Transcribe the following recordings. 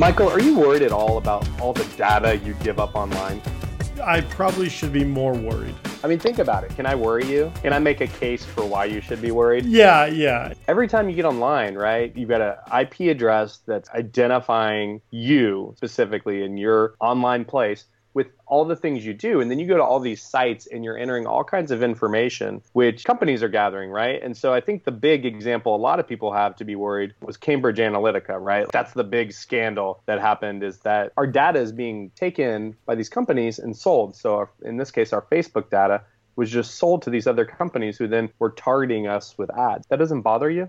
Michael, are you worried at all about all the data you give up online? I probably should be more worried. I mean, think about it. Can I worry you? Can I make a case for why you should be worried? Yeah, yeah. Every time you get online, right, you've got an IP address that's identifying you specifically in your online place with all the things you do. And then you go to all these sites and you're entering all kinds of information, which companies are gathering, right? And so I think the big example a lot of people have to be worried was Cambridge Analytica, right? That's the big scandal that happened is that our data is being taken by these companies and sold. So our, in this case, our Facebook data was just sold to these other companies who then were targeting us with ads. That doesn't bother you?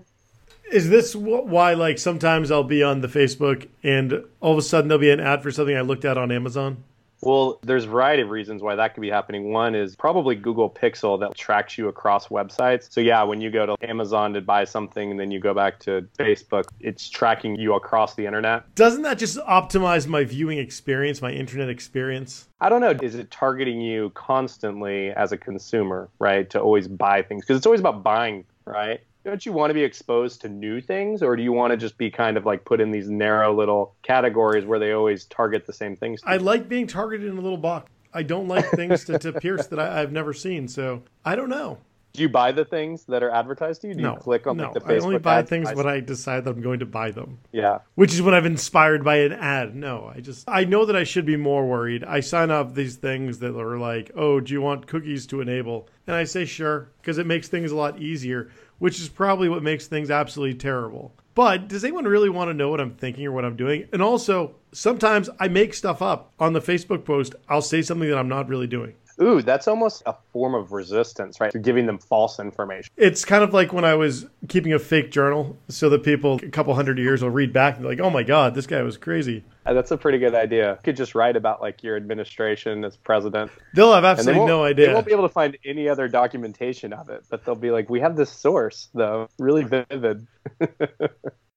Is this why, like, sometimes I'll be on the Facebook and all of a sudden there'll be an ad for something I looked at on Amazon? Well, there's a variety of reasons why that could be happening. One is probably Google Pixel that tracks you across websites. So yeah, when you go to Amazon to buy something and then you go back to Facebook, it's tracking you across the internet. Doesn't that just optimize my viewing experience, my internet experience? I don't know. Is it targeting you constantly as a consumer, right? To always buy things? Because it's always about buying, right? Don't you want to be exposed to new things or do you want to just be kind of like put in these narrow little categories where they always target the same things i like being targeted in a little box i don't like things to, to pierce that I, have never seen so i don't know do you buy the things that are advertised to you? Do no, you click on no, like, the Facebook I only buy things when I decide that I'm going to buy them. Yeah. Which is when I've inspired by an ad. No, I just I know that I should be more worried. I sign up these things that are like, "Oh, do you want cookies to enable?" And I say, "Sure," because it makes things a lot easier which is probably what makes things absolutely terrible. But does anyone really want to know what I'm thinking or what I'm doing? And also, sometimes I make stuff up on the Facebook post. I'll say something that I'm not really doing. Ooh, that's almost a form of resistance, right? You're giving them false information. It's kind of like when I was keeping a fake journal so that people a couple hundred years will read back and be like, oh my God, this guy was crazy. Uh, that's a pretty good idea. You could just write about like your administration as president. They'll have absolutely they no idea. They won't be able to find any other documentation of it, but they'll be like, we have this source though, really vivid.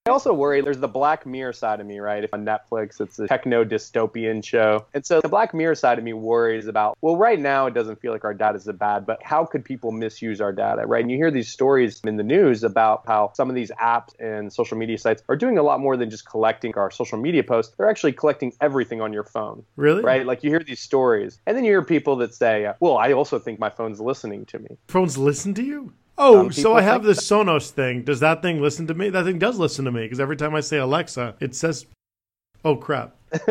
I also worry there's the Black Mirror side of me, right? If on Netflix, it's a techno dystopian show. And so the Black Mirror side of me worries about, well, right now it doesn't feel like our data is bad, but how could people misuse our data, right? And you hear these stories in the news about how some of these apps and social media sites are doing a lot more than just collecting our social media posts. They're actually collecting everything on your phone. Really? Right? Like you hear these stories. And then you hear people that say, well, I also think my phone's listening to me. Phones listen to you? Oh, so I have this Sonos thing. Does that thing listen to me? That thing does listen to me because every time I say Alexa, it says, "Oh crap."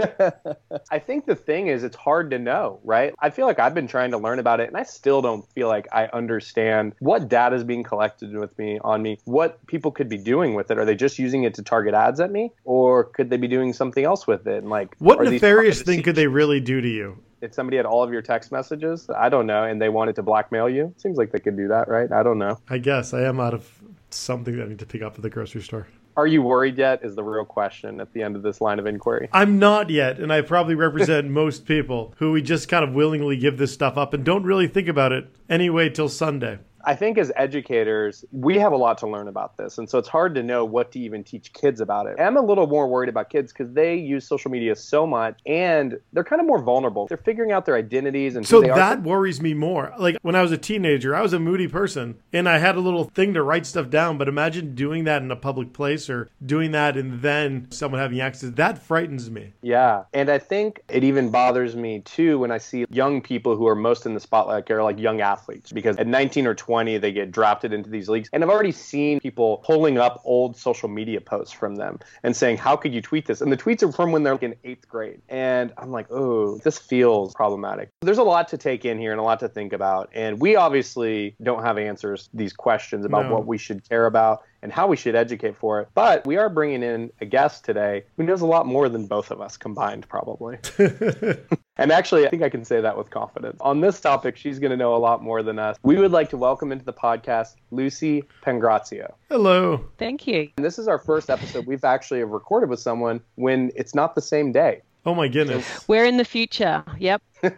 I think the thing is, it's hard to know, right? I feel like I've been trying to learn about it, and I still don't feel like I understand what data is being collected with me on me, what people could be doing with it. Are they just using it to target ads at me, or could they be doing something else with it? And like, what nefarious thing could they really do to you? If somebody had all of your text messages, I don't know, and they wanted to blackmail you, seems like they could do that, right? I don't know. I guess I am out of something that I need to pick up at the grocery store. Are you worried yet? Is the real question at the end of this line of inquiry. I'm not yet, and I probably represent most people who we just kind of willingly give this stuff up and don't really think about it anyway till Sunday. I think as educators, we have a lot to learn about this. And so it's hard to know what to even teach kids about it. I'm a little more worried about kids because they use social media so much and they're kind of more vulnerable. They're figuring out their identities and so that are. worries me more. Like when I was a teenager, I was a moody person and I had a little thing to write stuff down. But imagine doing that in a public place or doing that and then someone having access. That frightens me. Yeah. And I think it even bothers me too when I see young people who are most in the spotlight are like young athletes because at 19 or 20, 20, they get drafted into these leagues. And I've already seen people pulling up old social media posts from them and saying, How could you tweet this? And the tweets are from when they're like in eighth grade. And I'm like, Oh, this feels problematic. There's a lot to take in here and a lot to think about. And we obviously don't have answers to these questions about no. what we should care about and how we should educate for it. But we are bringing in a guest today who knows a lot more than both of us combined, probably. and actually, I think I can say that with confidence. On this topic, she's going to know a lot more than us. We would like to welcome into the podcast Lucy Pangrazio. Hello. Thank you. And this is our first episode we've actually recorded with someone when it's not the same day. Oh my goodness. We're in the future. Yep.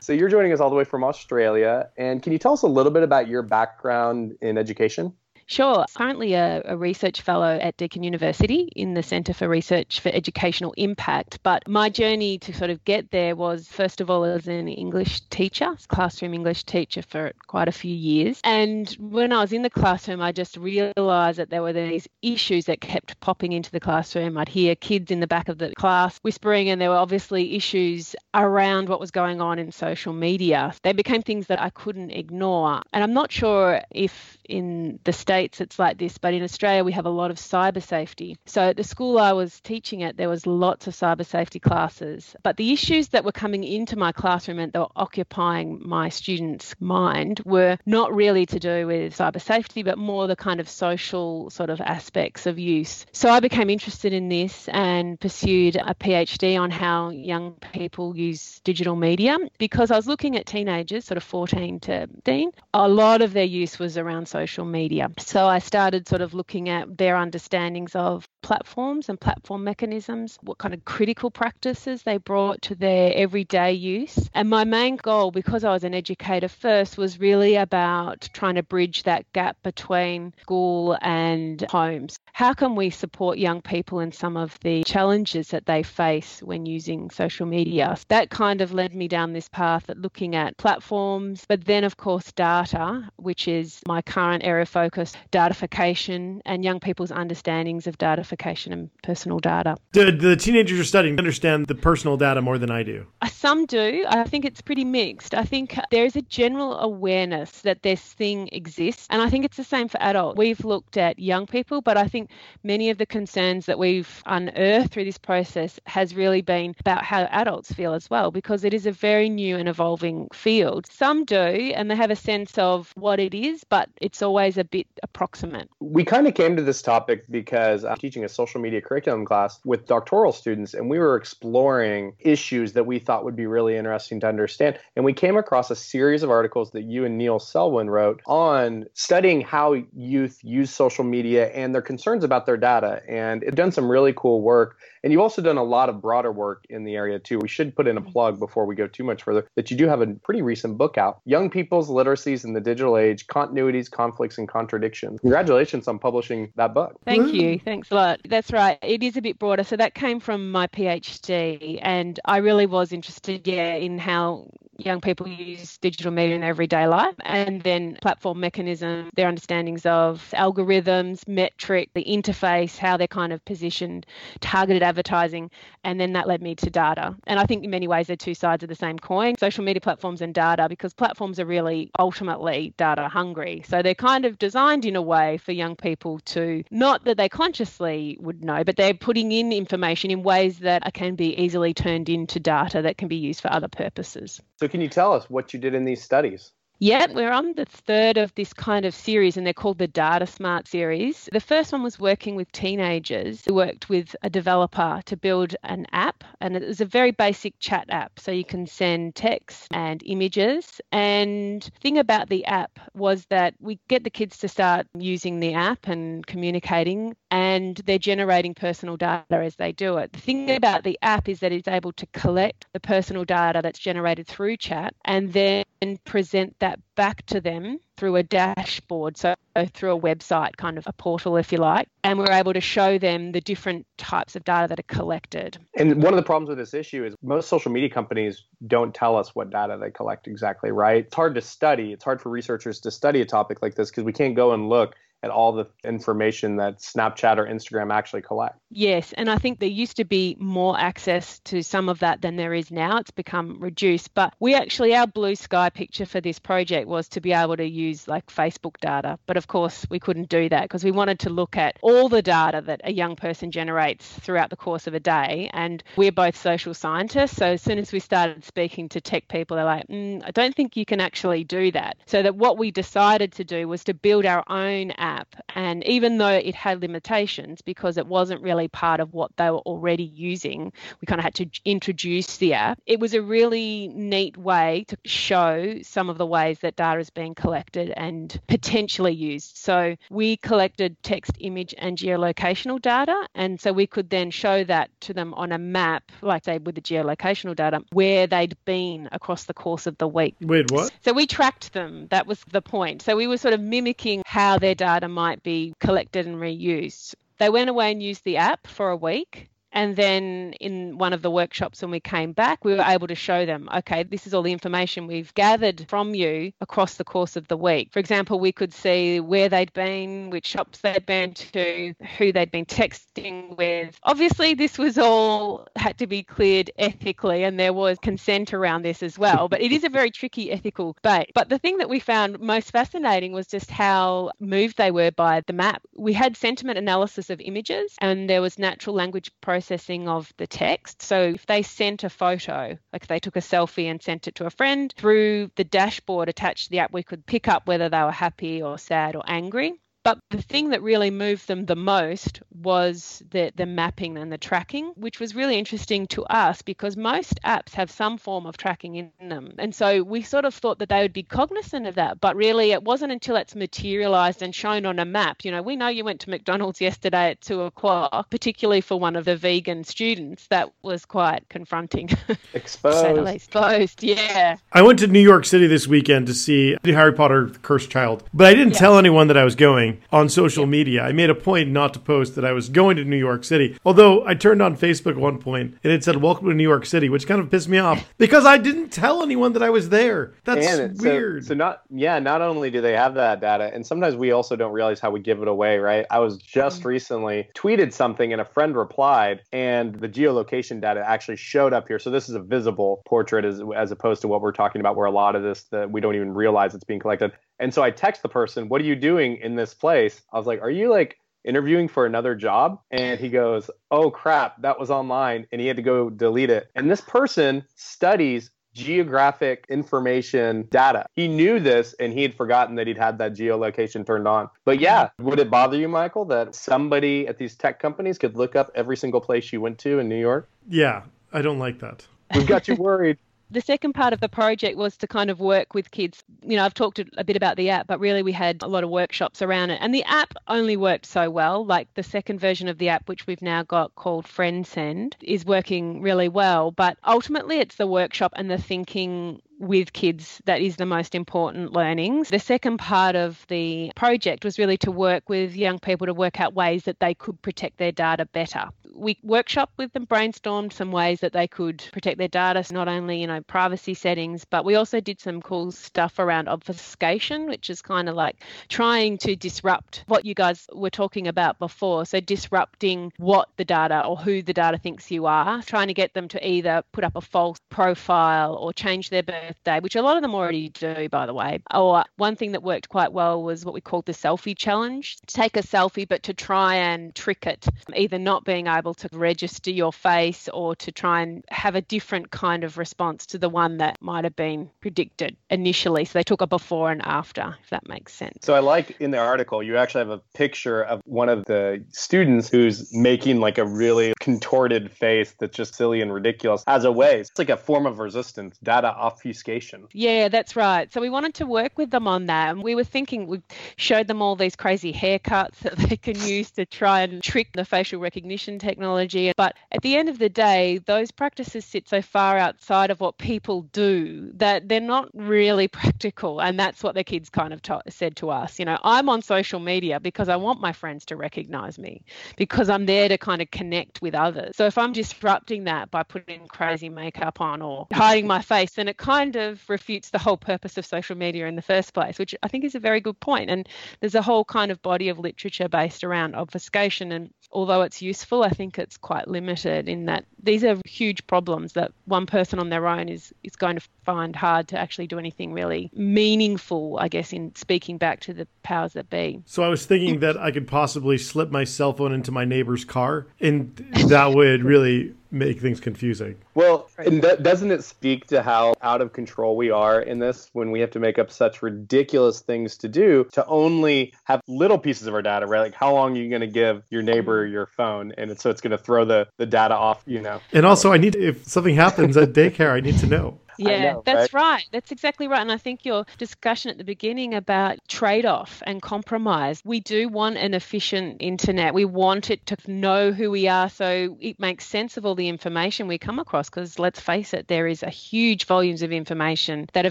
so you're joining us all the way from Australia. And can you tell us a little bit about your background in education? Sure. Currently a, a, research fellow at Deakin University in the Centre for Research for Educational Impact. But my journey to sort of get there was, first of all, as an English teacher, classroom English teacher for quite a few years. And when I was in the classroom, I just realised that there were these issues that kept popping into the classroom. I'd hear kids in the back of the class whispering, and there were obviously issues around what was going on in social media. They became things that I couldn't ignore. And I'm not sure if in the States it's like this, but in Australia we have a lot of cyber safety. So at the school I was teaching at, there was lots of cyber safety classes. But the issues that were coming into my classroom and that were occupying my students' mind were not really to do with cyber safety, but more the kind of social sort of aspects of use. So I became interested in this and pursued a PhD on how young people use digital media because I was looking at teenagers, sort of 14 to 15. A lot of their use was around social media. So I started sort of looking at their understandings of platforms and platform mechanisms, what kind of critical practices they brought to their everyday use. And my main goal, because I was an educator first, was really about trying to bridge that gap between school and homes. How can we support young people in some of the challenges that they face when using social media? That kind of led me down this path at looking at platforms, but then, of course, data, which is my current area of focus, datafication and young people's understandings of data and personal data. The, the teenagers you're studying understand the personal data more than I do. Uh, some do. I think it's pretty mixed. I think there is a general awareness that this thing exists. And I think it's the same for adults. We've looked at young people, but I think many of the concerns that we've unearthed through this process has really been about how adults feel as well, because it is a very new and evolving field. Some do, and they have a sense of what it is, but it's always a bit approximate. We kind of came to this topic because I'm teaching a social media curriculum class with doctoral students, and we were exploring issues that we thought would be really interesting to understand. And we came across a series of articles that you and Neil Selwyn wrote on studying how youth use social media and their concerns about their data. And it's done some really cool work. And you've also done a lot of broader work in the area too. We should put in a mm-hmm. plug before we go too much further that you do have a pretty recent book out Young People's Literacies in the Digital Age Continuities, Conflicts, and Contradictions. Congratulations on publishing that book. Thank you. Thanks a lot. That's right. It is a bit broader. So that came from my PhD. And I really was interested, yeah, in how young people use digital media in everyday life and then platform mechanism, their understandings of algorithms, metric, the interface, how they're kind of positioned, targeted advertising, and then that led me to data. And I think in many ways they're two sides of the same coin, social media platforms and data, because platforms are really ultimately data hungry. So they're kind of designed in a way for young people to, not that they consciously would know, but they're putting in information in ways that can be easily turned into data that can be used for other purposes. So can you tell us what you did in these studies? Yeah, we're on the third of this kind of series, and they're called the Data Smart series. The first one was working with teenagers who worked with a developer to build an app, and it was a very basic chat app. So you can send text and images. And thing about the app was that we get the kids to start using the app and communicating, and they're generating personal data as they do it. The thing about the app is that it's able to collect the personal data that's generated through chat and then present that back to them through a dashboard, so through a website, kind of a portal, if you like, and we're able to show them the different types of data that are collected. And one of the problems with this issue is most social media companies don't tell us what data they collect exactly, right? It's hard to study. It's hard for researchers to study a topic like this because we can't go and look at all the information that Snapchat or Instagram actually collect. Yes, and I think there used to be more access to some of that than there is now. It's become reduced, but we actually our blue sky picture for this project was to be able to use like Facebook data, but of course we couldn't do that because we wanted to look at all the data that a young person generates throughout the course of a day and we're both social scientists, so as soon as we started speaking to tech people they're like, mm, "I don't think you can actually do that." So that what we decided to do was to build our own app map. And even though it had limitations because it wasn't really part of what they were already using, we kind of had to introduce the app. It was a really neat way to show some of the ways that data is being collected and potentially used. So we collected text, image, and geolocational data. And so we could then show that to them on a map, like say with the geolocational data, where they'd been across the course of the week. Wait, what? So we tracked them. That was the point. So we were sort of mimicking how their data might be collected and reused. They went away and used the app for a week. And then in one of the workshops, when we came back, we were able to show them, okay, this is all the information we've gathered from you across the course of the week. For example, we could see where they'd been, which shops they'd been to, who they'd been texting with. Obviously, this was all had to be cleared ethically, and there was consent around this as well. But it is a very tricky ethical debate. But the thing that we found most fascinating was just how moved they were by the map. We had sentiment analysis of images, and there was natural language processing processing of the text. So if they sent a photo, like they took a selfie and sent it to a friend, through the dashboard attached to the app, we could pick up whether they were happy or sad or angry. But the thing that really moved them the most was the, the mapping and the tracking, which was really interesting to us because most apps have some form of tracking in them. And so we sort of thought that they would be cognizant of that. But really, it wasn't until it's materialized and shown on a map. You know, we know you went to McDonald's yesterday at two o'clock, particularly for one of the vegan students. That was quite confronting. Exposed. Exposed, yeah. I went to New York City this weekend to see Harry Potter Cursed Child, but I didn't Yeah. tell anyone that I was going on social media. I made a point not to post that I was going to New York City. Although I turned on Facebook at one point and it said "Welcome to New York City," which kind of pissed me off because I didn't tell anyone that I was there. That's And so- weird. So, not yeah, not only do they have that data, and sometimes we also don't realize how we give it away, right? I was just Mm-hmm. recently tweeted something and a friend replied, and the geolocation data actually showed up here. So this is a visible portrait as as opposed to what we're talking about, where a lot of this that we don't even realize it's being collected. And so I text the person, "What are you doing in this place?" I was like, "Are you like?" interviewing for another job and he goes oh crap that was online and he had to go delete it and this person studies geographic information data. He knew this and he had forgotten that he'd had that geolocation turned on. But yeah, would it bother you, Michael, that somebody at these tech companies could look up every single place you went to in New York? yeah, I don't like that. We've got you worried. The second part of the project was to kind of work with kids. You know, I've talked a bit about the app, but really we had a lot of workshops around it. And the app only worked so well. Like the second version of the app, which we've now got called FriendSend, is working really well. But ultimately, it's the workshop and the thinking with kids that is the most important learnings. The second part of the project was really to work with young people to work out ways that they could protect their data better. We workshopped with them, brainstormed some ways that they could protect their data, not only, you know, privacy settings, but we also did some cool stuff around obfuscation, which is kind of like trying to disrupt what you guys were talking about before. So disrupting what the data or who the data thinks you are, trying to get them to either put up a false profile or change their birthday, which a lot of them already do, by the way. Or one thing that worked quite well was what we called the selfie challenge. Take a selfie, but to try and trick it, either not being able to register your face or to try and have a different kind of response to the one that might have been predicted initially. So they took a before and after, if that makes sense. So I like in the article, you actually have a picture of one of the students who's making like a really contorted face that's just silly and ridiculous as a way. It's like a form of resistance, data obfuscation. Yeah, that's right. So we wanted to work with them on that. And we were thinking, we showed them all these crazy haircuts that they can use to try and trick the facial recognition technology. But at the end of the day, those practices sit so far outside of what people do that they're not really practical. And that's what the kids kind of ta- said to us. You know, I'm on social media because I want my friends to recognize me, because I'm there to kind of connect with others. So if I'm disrupting that by putting crazy makeup on or hiding my face, then it kind of refutes the whole purpose of social media in the first place, which I think is a very good point. And there's a whole kind of body of literature based around obfuscation. And although it's useful, I think it's quite limited in that these are huge problems that one person on their own is, is going to find hard to actually do anything really meaningful, I guess, in speaking back to the powers that be. So I was thinking that I could possibly slip my cell phone into my neighbor's car, and that would really make things confusing. Well, and th- doesn't it speak to how out of control we are in this when we have to make up such ridiculous things to do to only have little pieces of our data, right? Like how long are you going to give your neighbor mm-hmm. your phone, and so it's going to throw the the data off, you know? And also, I need if something happens at daycare, I need to know. Yeah, know, that's right? right? That's exactly right. And I think your discussion at the beginning about trade off and compromise, we do want an efficient internet. We want it to know who we are so it makes sense of all the information we come across. Because let's face it, there is a huge volumes of information that are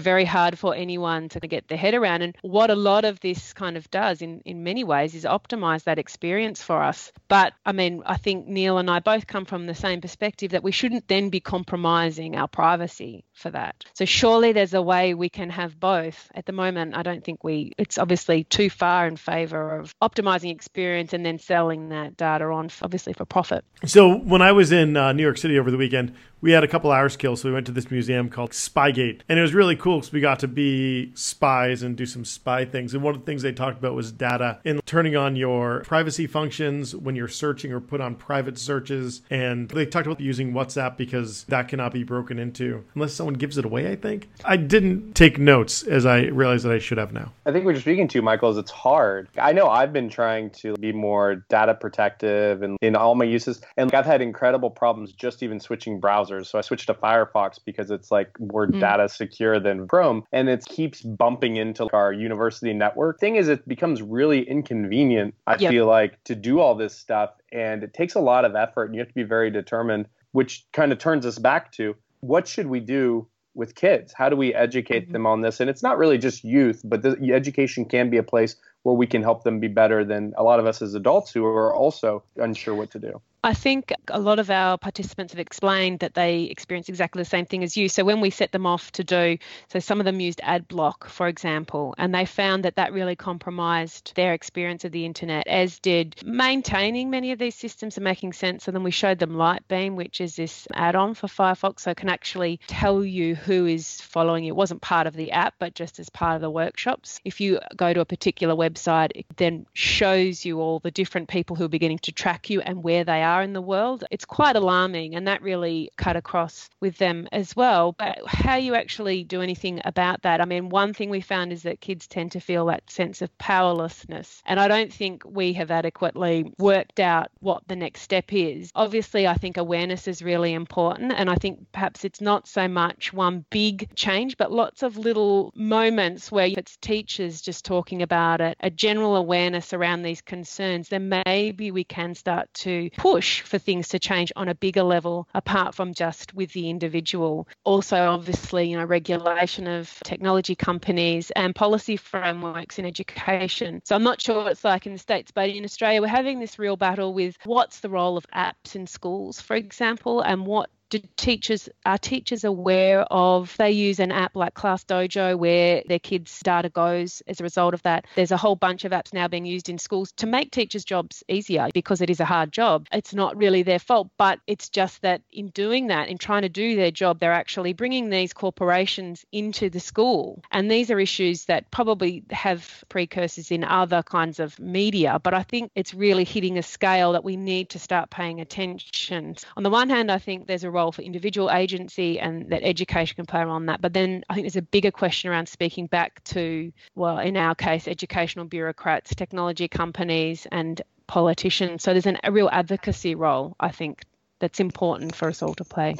very hard for anyone to get their head around. And what a lot of this kind of does in, in many ways is optimize that experience for us. But I mean, I think Neil and I both come from the same perspective that we shouldn't then be compromising our privacy for that. So surely there's a way we can have both. At the moment, I don't think we, it's obviously too far in favor of optimizing experience and then selling that data on, obviously for profit. So when I was in uh, New York City over the weekend, we had a couple hours kill, so we went to this museum called Spygate, and it was really cool because we got to be spies and do some spy things. And one of the things they talked about was data and turning on your privacy functions when you're searching or put on private searches. And they talked about using WhatsApp because that cannot be broken into unless someone gives it away. I think I didn't take notes as I realized that I should have now. I think what you're speaking to, Michael, is it's hard. I know I've been trying to be more data protective and in all my uses, and I've had incredible problems just even switching browsers browsers. So I switched to Firefox because it's like more mm. data secure than Chrome and it keeps bumping into our university network. Thing is, it becomes really inconvenient, I yep. feel like, to do all this stuff. And it takes a lot of effort and you have to be very determined, which kind of turns us back to what should we do with kids? How do we educate mm-hmm. them on this? And it's not really just youth, but the education can be a place where we can help them be better than a lot of us as adults who are also unsure what to do. I think a lot of our participants have explained that they experience exactly the same thing as you. So when we set them off to do, so some of them used ad block, for example, and they found that that really compromised their experience of the internet, as did maintaining many of these systems and making sense of them. We showed them Lightbeam, which is this add-on for Firefox, so it can actually tell you who is following you. It wasn't part of the app, but just as part of the workshops. If you go to a particular website, it then shows you all the different people who are beginning to track you and where they are are in the world. It's quite alarming, and that really cut across with them as well. But how you actually do anything about that? I mean, one thing we found is that kids tend to feel that sense of powerlessness, and I don't think we have adequately worked out what the next step is. Obviously, I think awareness is really important, and I think perhaps it's not so much one big change, but lots of little moments where it's teachers just talking about it, a general awareness around these concerns, then maybe we can start to push push for things to change on a bigger level apart from just with the individual. Also, obviously, you know, regulation of technology companies and policy frameworks in education. So I'm not sure what it's like in the States, but in Australia, we're having this real battle with what's the role of apps in schools, for example, and what do teachers are teachers aware of they use an app like ClassDojo where their kids data goes as a result of that. There's a whole bunch of apps now being used in schools to make teachers jobs easier because it is a hard job. It's not really their fault but it's just that in doing that in trying to do their job they're actually bringing these corporations into the school. And these are issues that probably have precursors in other kinds of media but i think it's really hitting a scale that we need to start paying attention. On the one hand i think there's a role role for individual agency and that education can play a role in that. But then I think there's a bigger question around speaking back to, well, in our case, educational bureaucrats, technology companies, and politicians. So there's an, a real advocacy role, I think, that's important for us all to play.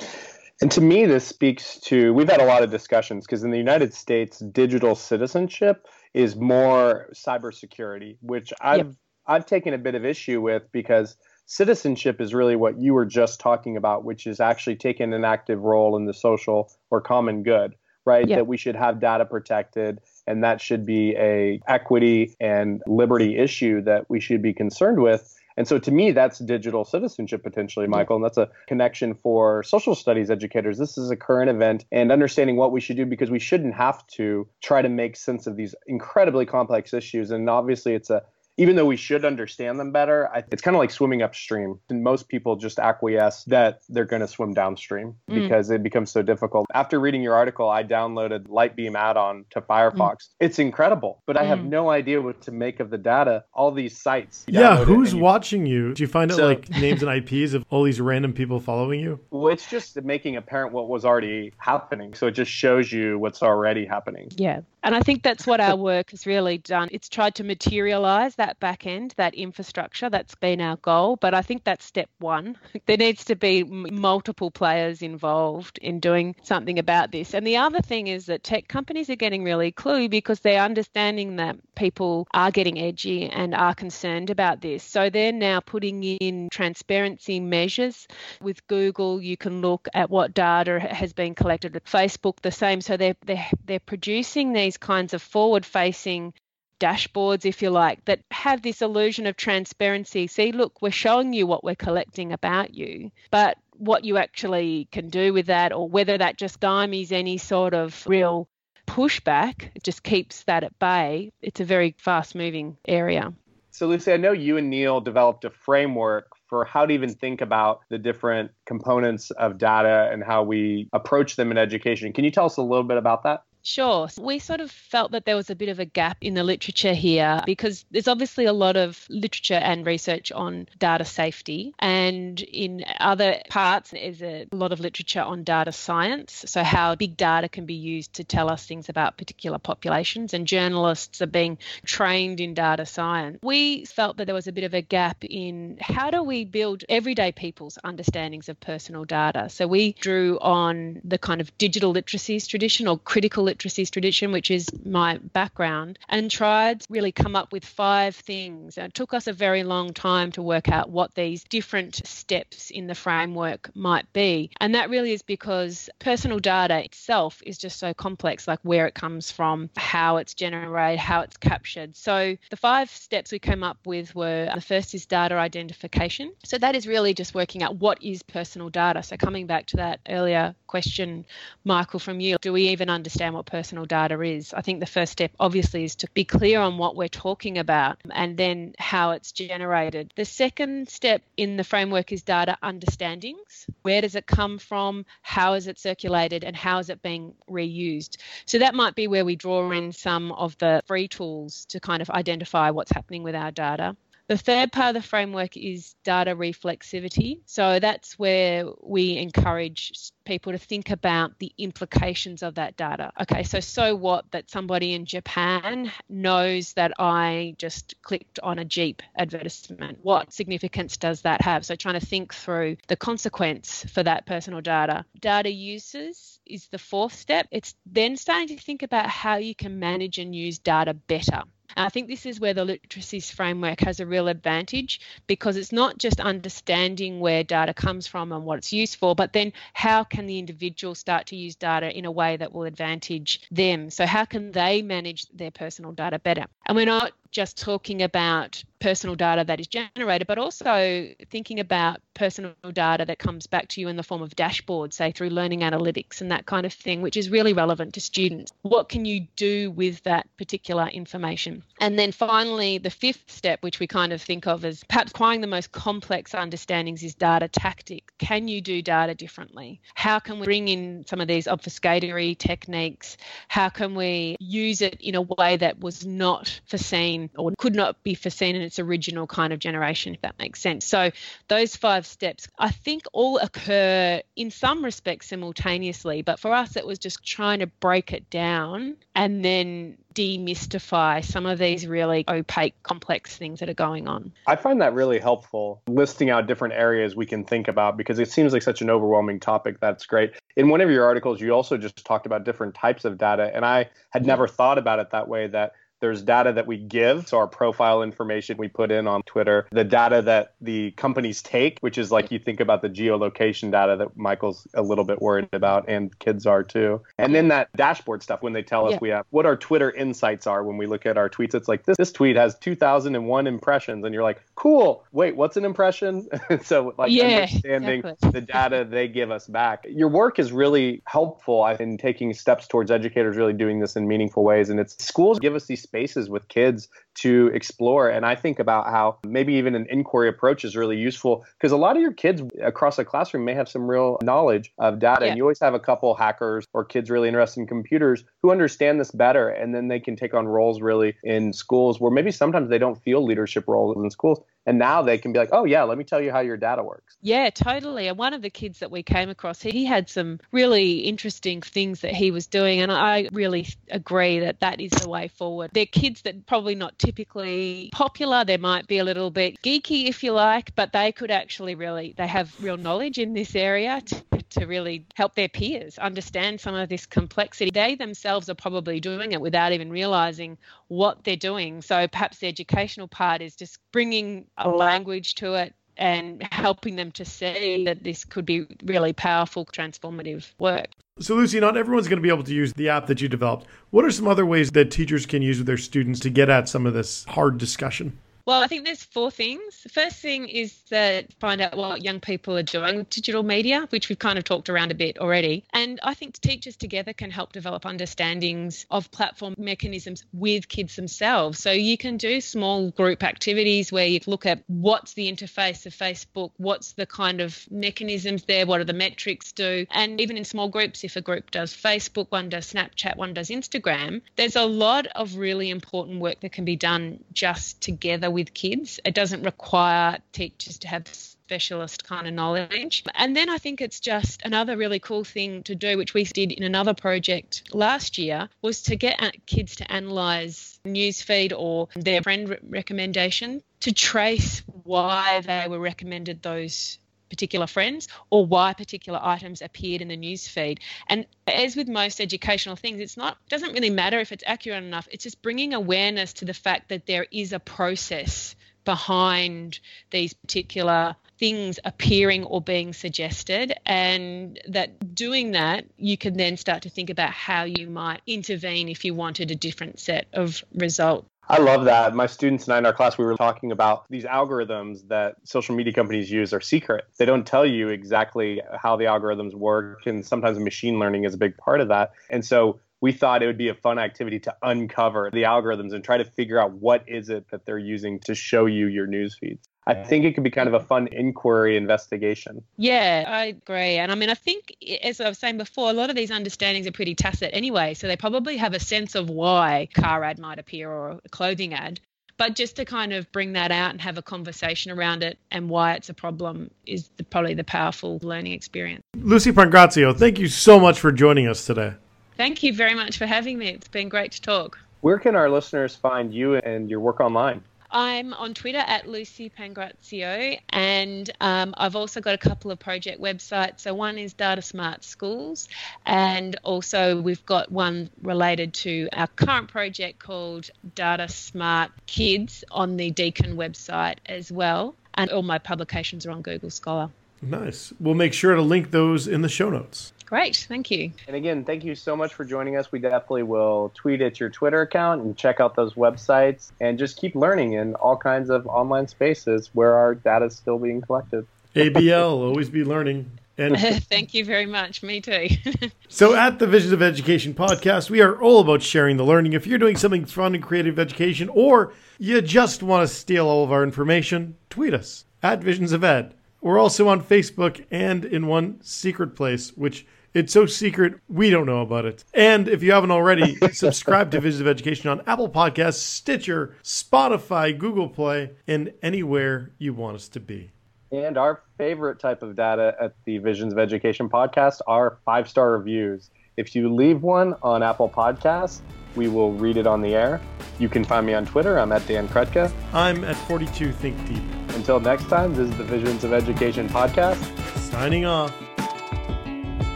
And to me, this speaks to we've had a lot of discussions because in the United States, digital citizenship is more cybersecurity, which I've yep. I've taken a bit of issue with because citizenship is really what you were just talking about, which is actually taking an active role in the social or common good, right? That we should have data protected and that should be a equity and liberty issue that we should be concerned with. And so to me, that's digital citizenship potentially, Michael. And that's a connection for social studies educators. This is a current event and understanding what we should do because we shouldn't have to try to make sense of these incredibly complex issues. And obviously, it's a even though we should understand them better, I, it's kind of like swimming upstream. And most people just acquiesce that they're going to swim downstream mm. because it becomes so difficult. After reading your article, I downloaded Lightbeam add-on to Firefox. Mm. It's incredible, but I have mm. no idea what to make of the data. All these sites. Yeah, who's you, watching you? Do you find out so, like names and IPs of all these random people following you? Well, it's just making apparent what was already happening. So it just shows you what's already happening. Yeah. And I think that's what our work has really done. It's tried to materialize that back end, that infrastructure. That's been our goal. But I think that's step one. There needs to be multiple players involved in doing something about this. And the other thing is that tech companies are getting really cluey because they're understanding that people are getting edgy and are concerned about this. So they're now putting in transparency measures. With Google, you can look at what data has been collected. With Facebook, the same. So they're, they're, they're producing these kinds of forward facing dashboards, if you like, that have this illusion of transparency. See, look, we're showing you what we're collecting about you, but what you actually can do with that, or whether that just stymies any sort of real pushback, it just keeps that at bay. It's a very fast moving area. So, Lucy, I know you and Neil developed a framework for how to even think about the different components of data and how we approach them in education. Can you tell us a little bit about that? Sure. We sort of felt that there was a bit of a gap in the literature here because there's obviously a lot of literature and research on data safety. And in other parts, there's a lot of literature on data science. So, how big data can be used to tell us things about particular populations. And journalists are being trained in data science. We felt that there was a bit of a gap in how do we build everyday people's understandings of personal data. So, we drew on the kind of digital literacies tradition or critical literacies tradition, which is my background, and tried really come up with five things. It took us a very long time to work out what these different steps in the framework might be. And that really is because personal data itself is just so complex, like where it comes from, how it's generated, how it's captured. So the five steps we came up with were the first is data identification. So that is really just working out what is personal data. So coming back to that earlier question, Michael, from you, do we even understand what personal data is. I think the first step, obviously, is to be clear on what we're talking about and then how it's generated. The second step in the framework is data understandings. Where does it come from? How is it circulated? And how is it being reused? So that might be where we draw in some of the free tools to kind of identify what's happening with our data. The third part of the framework is data reflexivity. So that's where we encourage people to think about the implications of that data. Okay, so so what that somebody in Japan knows that I just clicked on a Jeep advertisement. What significance does that have? So trying to think through the consequence for that personal data. Data uses is the fourth step. It's then starting to think about how you can manage and use data better. I think this is where the literacies framework has a real advantage because it's not just understanding where data comes from and what it's used for, but then how can the individual start to use data in a way that will advantage them? So, how can they manage their personal data better? And we're not just talking about personal data that is generated, but also thinking about personal data that comes back to you in the form of dashboards, say through learning analytics and that kind of thing, which is really relevant to students. What can you do with that particular information? And then finally, the fifth step, which we kind of think of as perhaps acquiring the most complex understandings, is data tactic. Can you do data differently? How can we bring in some of these obfuscatory techniques? How can we use it in a way that was not foreseen? or could not be foreseen in its original kind of generation, if that makes sense. So those five steps, I think, all occur in some respects simultaneously, but for us, it was just trying to break it down and then demystify some of these really opaque, complex things that are going on. I find that really helpful, listing out different areas we can think about because it seems like such an overwhelming topic. That's great. In one of your articles, you also just talked about different types of data, and I had never thought about it that way. That there's data that we give, so our profile information we put in on Twitter, the data that the companies take, which is like you think about the geolocation data that Michael's a little bit worried about and kids are too. And then that dashboard stuff when they tell us yeah. we have what our Twitter insights are when we look at our tweets. It's like this, this tweet has 2001 impressions and you're like, cool. Wait, what's an impression? so like yeah, understanding exactly. the data they give us back. Your work is really helpful in taking steps towards educators really doing this in meaningful ways. And it's schools give us these spaces with kids to explore. And I think about how maybe even an inquiry approach is really useful because a lot of your kids across a classroom may have some real knowledge of data. Yeah. And you always have a couple hackers or kids really interested in computers who understand this better. And then they can take on roles really in schools where maybe sometimes they don't feel leadership roles in schools. And now they can be like, oh, yeah, let me tell you how your data works. Yeah, totally. And one of the kids that we came across, he had some really interesting things that he was doing. And I really agree that that is the way forward. They're kids that probably not typically popular. They might be a little bit geeky, if you like, but they could actually really, they have real knowledge in this area to, to really help their peers understand some of this complexity. They themselves are probably doing it without even realizing what they're doing. So perhaps the educational part is just bringing a language to it and helping them to see that this could be really powerful, transformative work. So, Lucy, not everyone's going to be able to use the app that you developed. What are some other ways that teachers can use with their students to get at some of this hard discussion? Well, I think there's four things. The first thing is that find out what young people are doing with digital media, which we've kind of talked around a bit already. And I think teachers together can help develop understandings of platform mechanisms with kids themselves. So you can do small group activities where you look at what's the interface of Facebook, what's the kind of mechanisms there, what do the metrics do. And even in small groups, if a group does Facebook, one does Snapchat, one does Instagram, there's a lot of really important work that can be done just together with kids. It doesn't require teachers to have specialist kind of knowledge. And then I think it's just another really cool thing to do, which we did in another project last year, was to get kids to analyse newsfeed or their friend recommendation to trace why they were recommended those particular friends or why particular items appeared in the news feed. And as with most educational things, it's not doesn't really matter if it's accurate enough. It's just bringing awareness to the fact that there is a process behind these particular things appearing or being suggested and that doing that you can then start to think about how you might intervene if you wanted a different set of results I love that. My students and I in our class, we were talking about these algorithms that social media companies use are secret. They don't tell you exactly how the algorithms work, and sometimes machine learning is a big part of that. And so we thought it would be a fun activity to uncover the algorithms and try to figure out what is it that they're using to show you your news feeds. I think it could be kind of a fun inquiry investigation. Yeah, I agree. And I mean, I think, as I was saying before, a lot of these understandings are pretty tacit anyway. So they probably have a sense of why a car ad might appear or a clothing ad. But just to kind of bring that out and have a conversation around it and why it's a problem is the, probably the powerful learning experience. Lucy Pangrazio, thank you so much for joining us today. Thank you very much for having me. It's been great to talk. Where can our listeners find you and your work online? I'm on Twitter at Lucy Pangrazio, and um, I've also got a couple of project websites. So one is Data Smart Schools, and also we've got one related to our current project called Data Smart Kids on the Deakin website as well. And all my publications are on Google Scholar. Nice. We'll make sure to link those in the show notes. Great, thank you. And again, thank you so much for joining us. We definitely will tweet at your Twitter account and check out those websites and just keep learning in all kinds of online spaces where our data is still being collected. ABL, always be learning. And thank you very much. Me too. so, at the Visions of Education podcast, we are all about sharing the learning. If you're doing something fun and creative education, or you just want to steal all of our information, tweet us at Visions of Ed. We're also on Facebook and in one secret place, which it's so secret, we don't know about it. And if you haven't already, subscribe to Visions of Education on Apple Podcasts, Stitcher, Spotify, Google Play, and anywhere you want us to be. And our favorite type of data at the Visions of Education podcast are five star reviews. If you leave one on Apple Podcasts, we will read it on the air. You can find me on Twitter. I'm at Dan Krutka. I'm at 42 Think Deep. Until next time, this is the Visions of Education podcast. Signing off.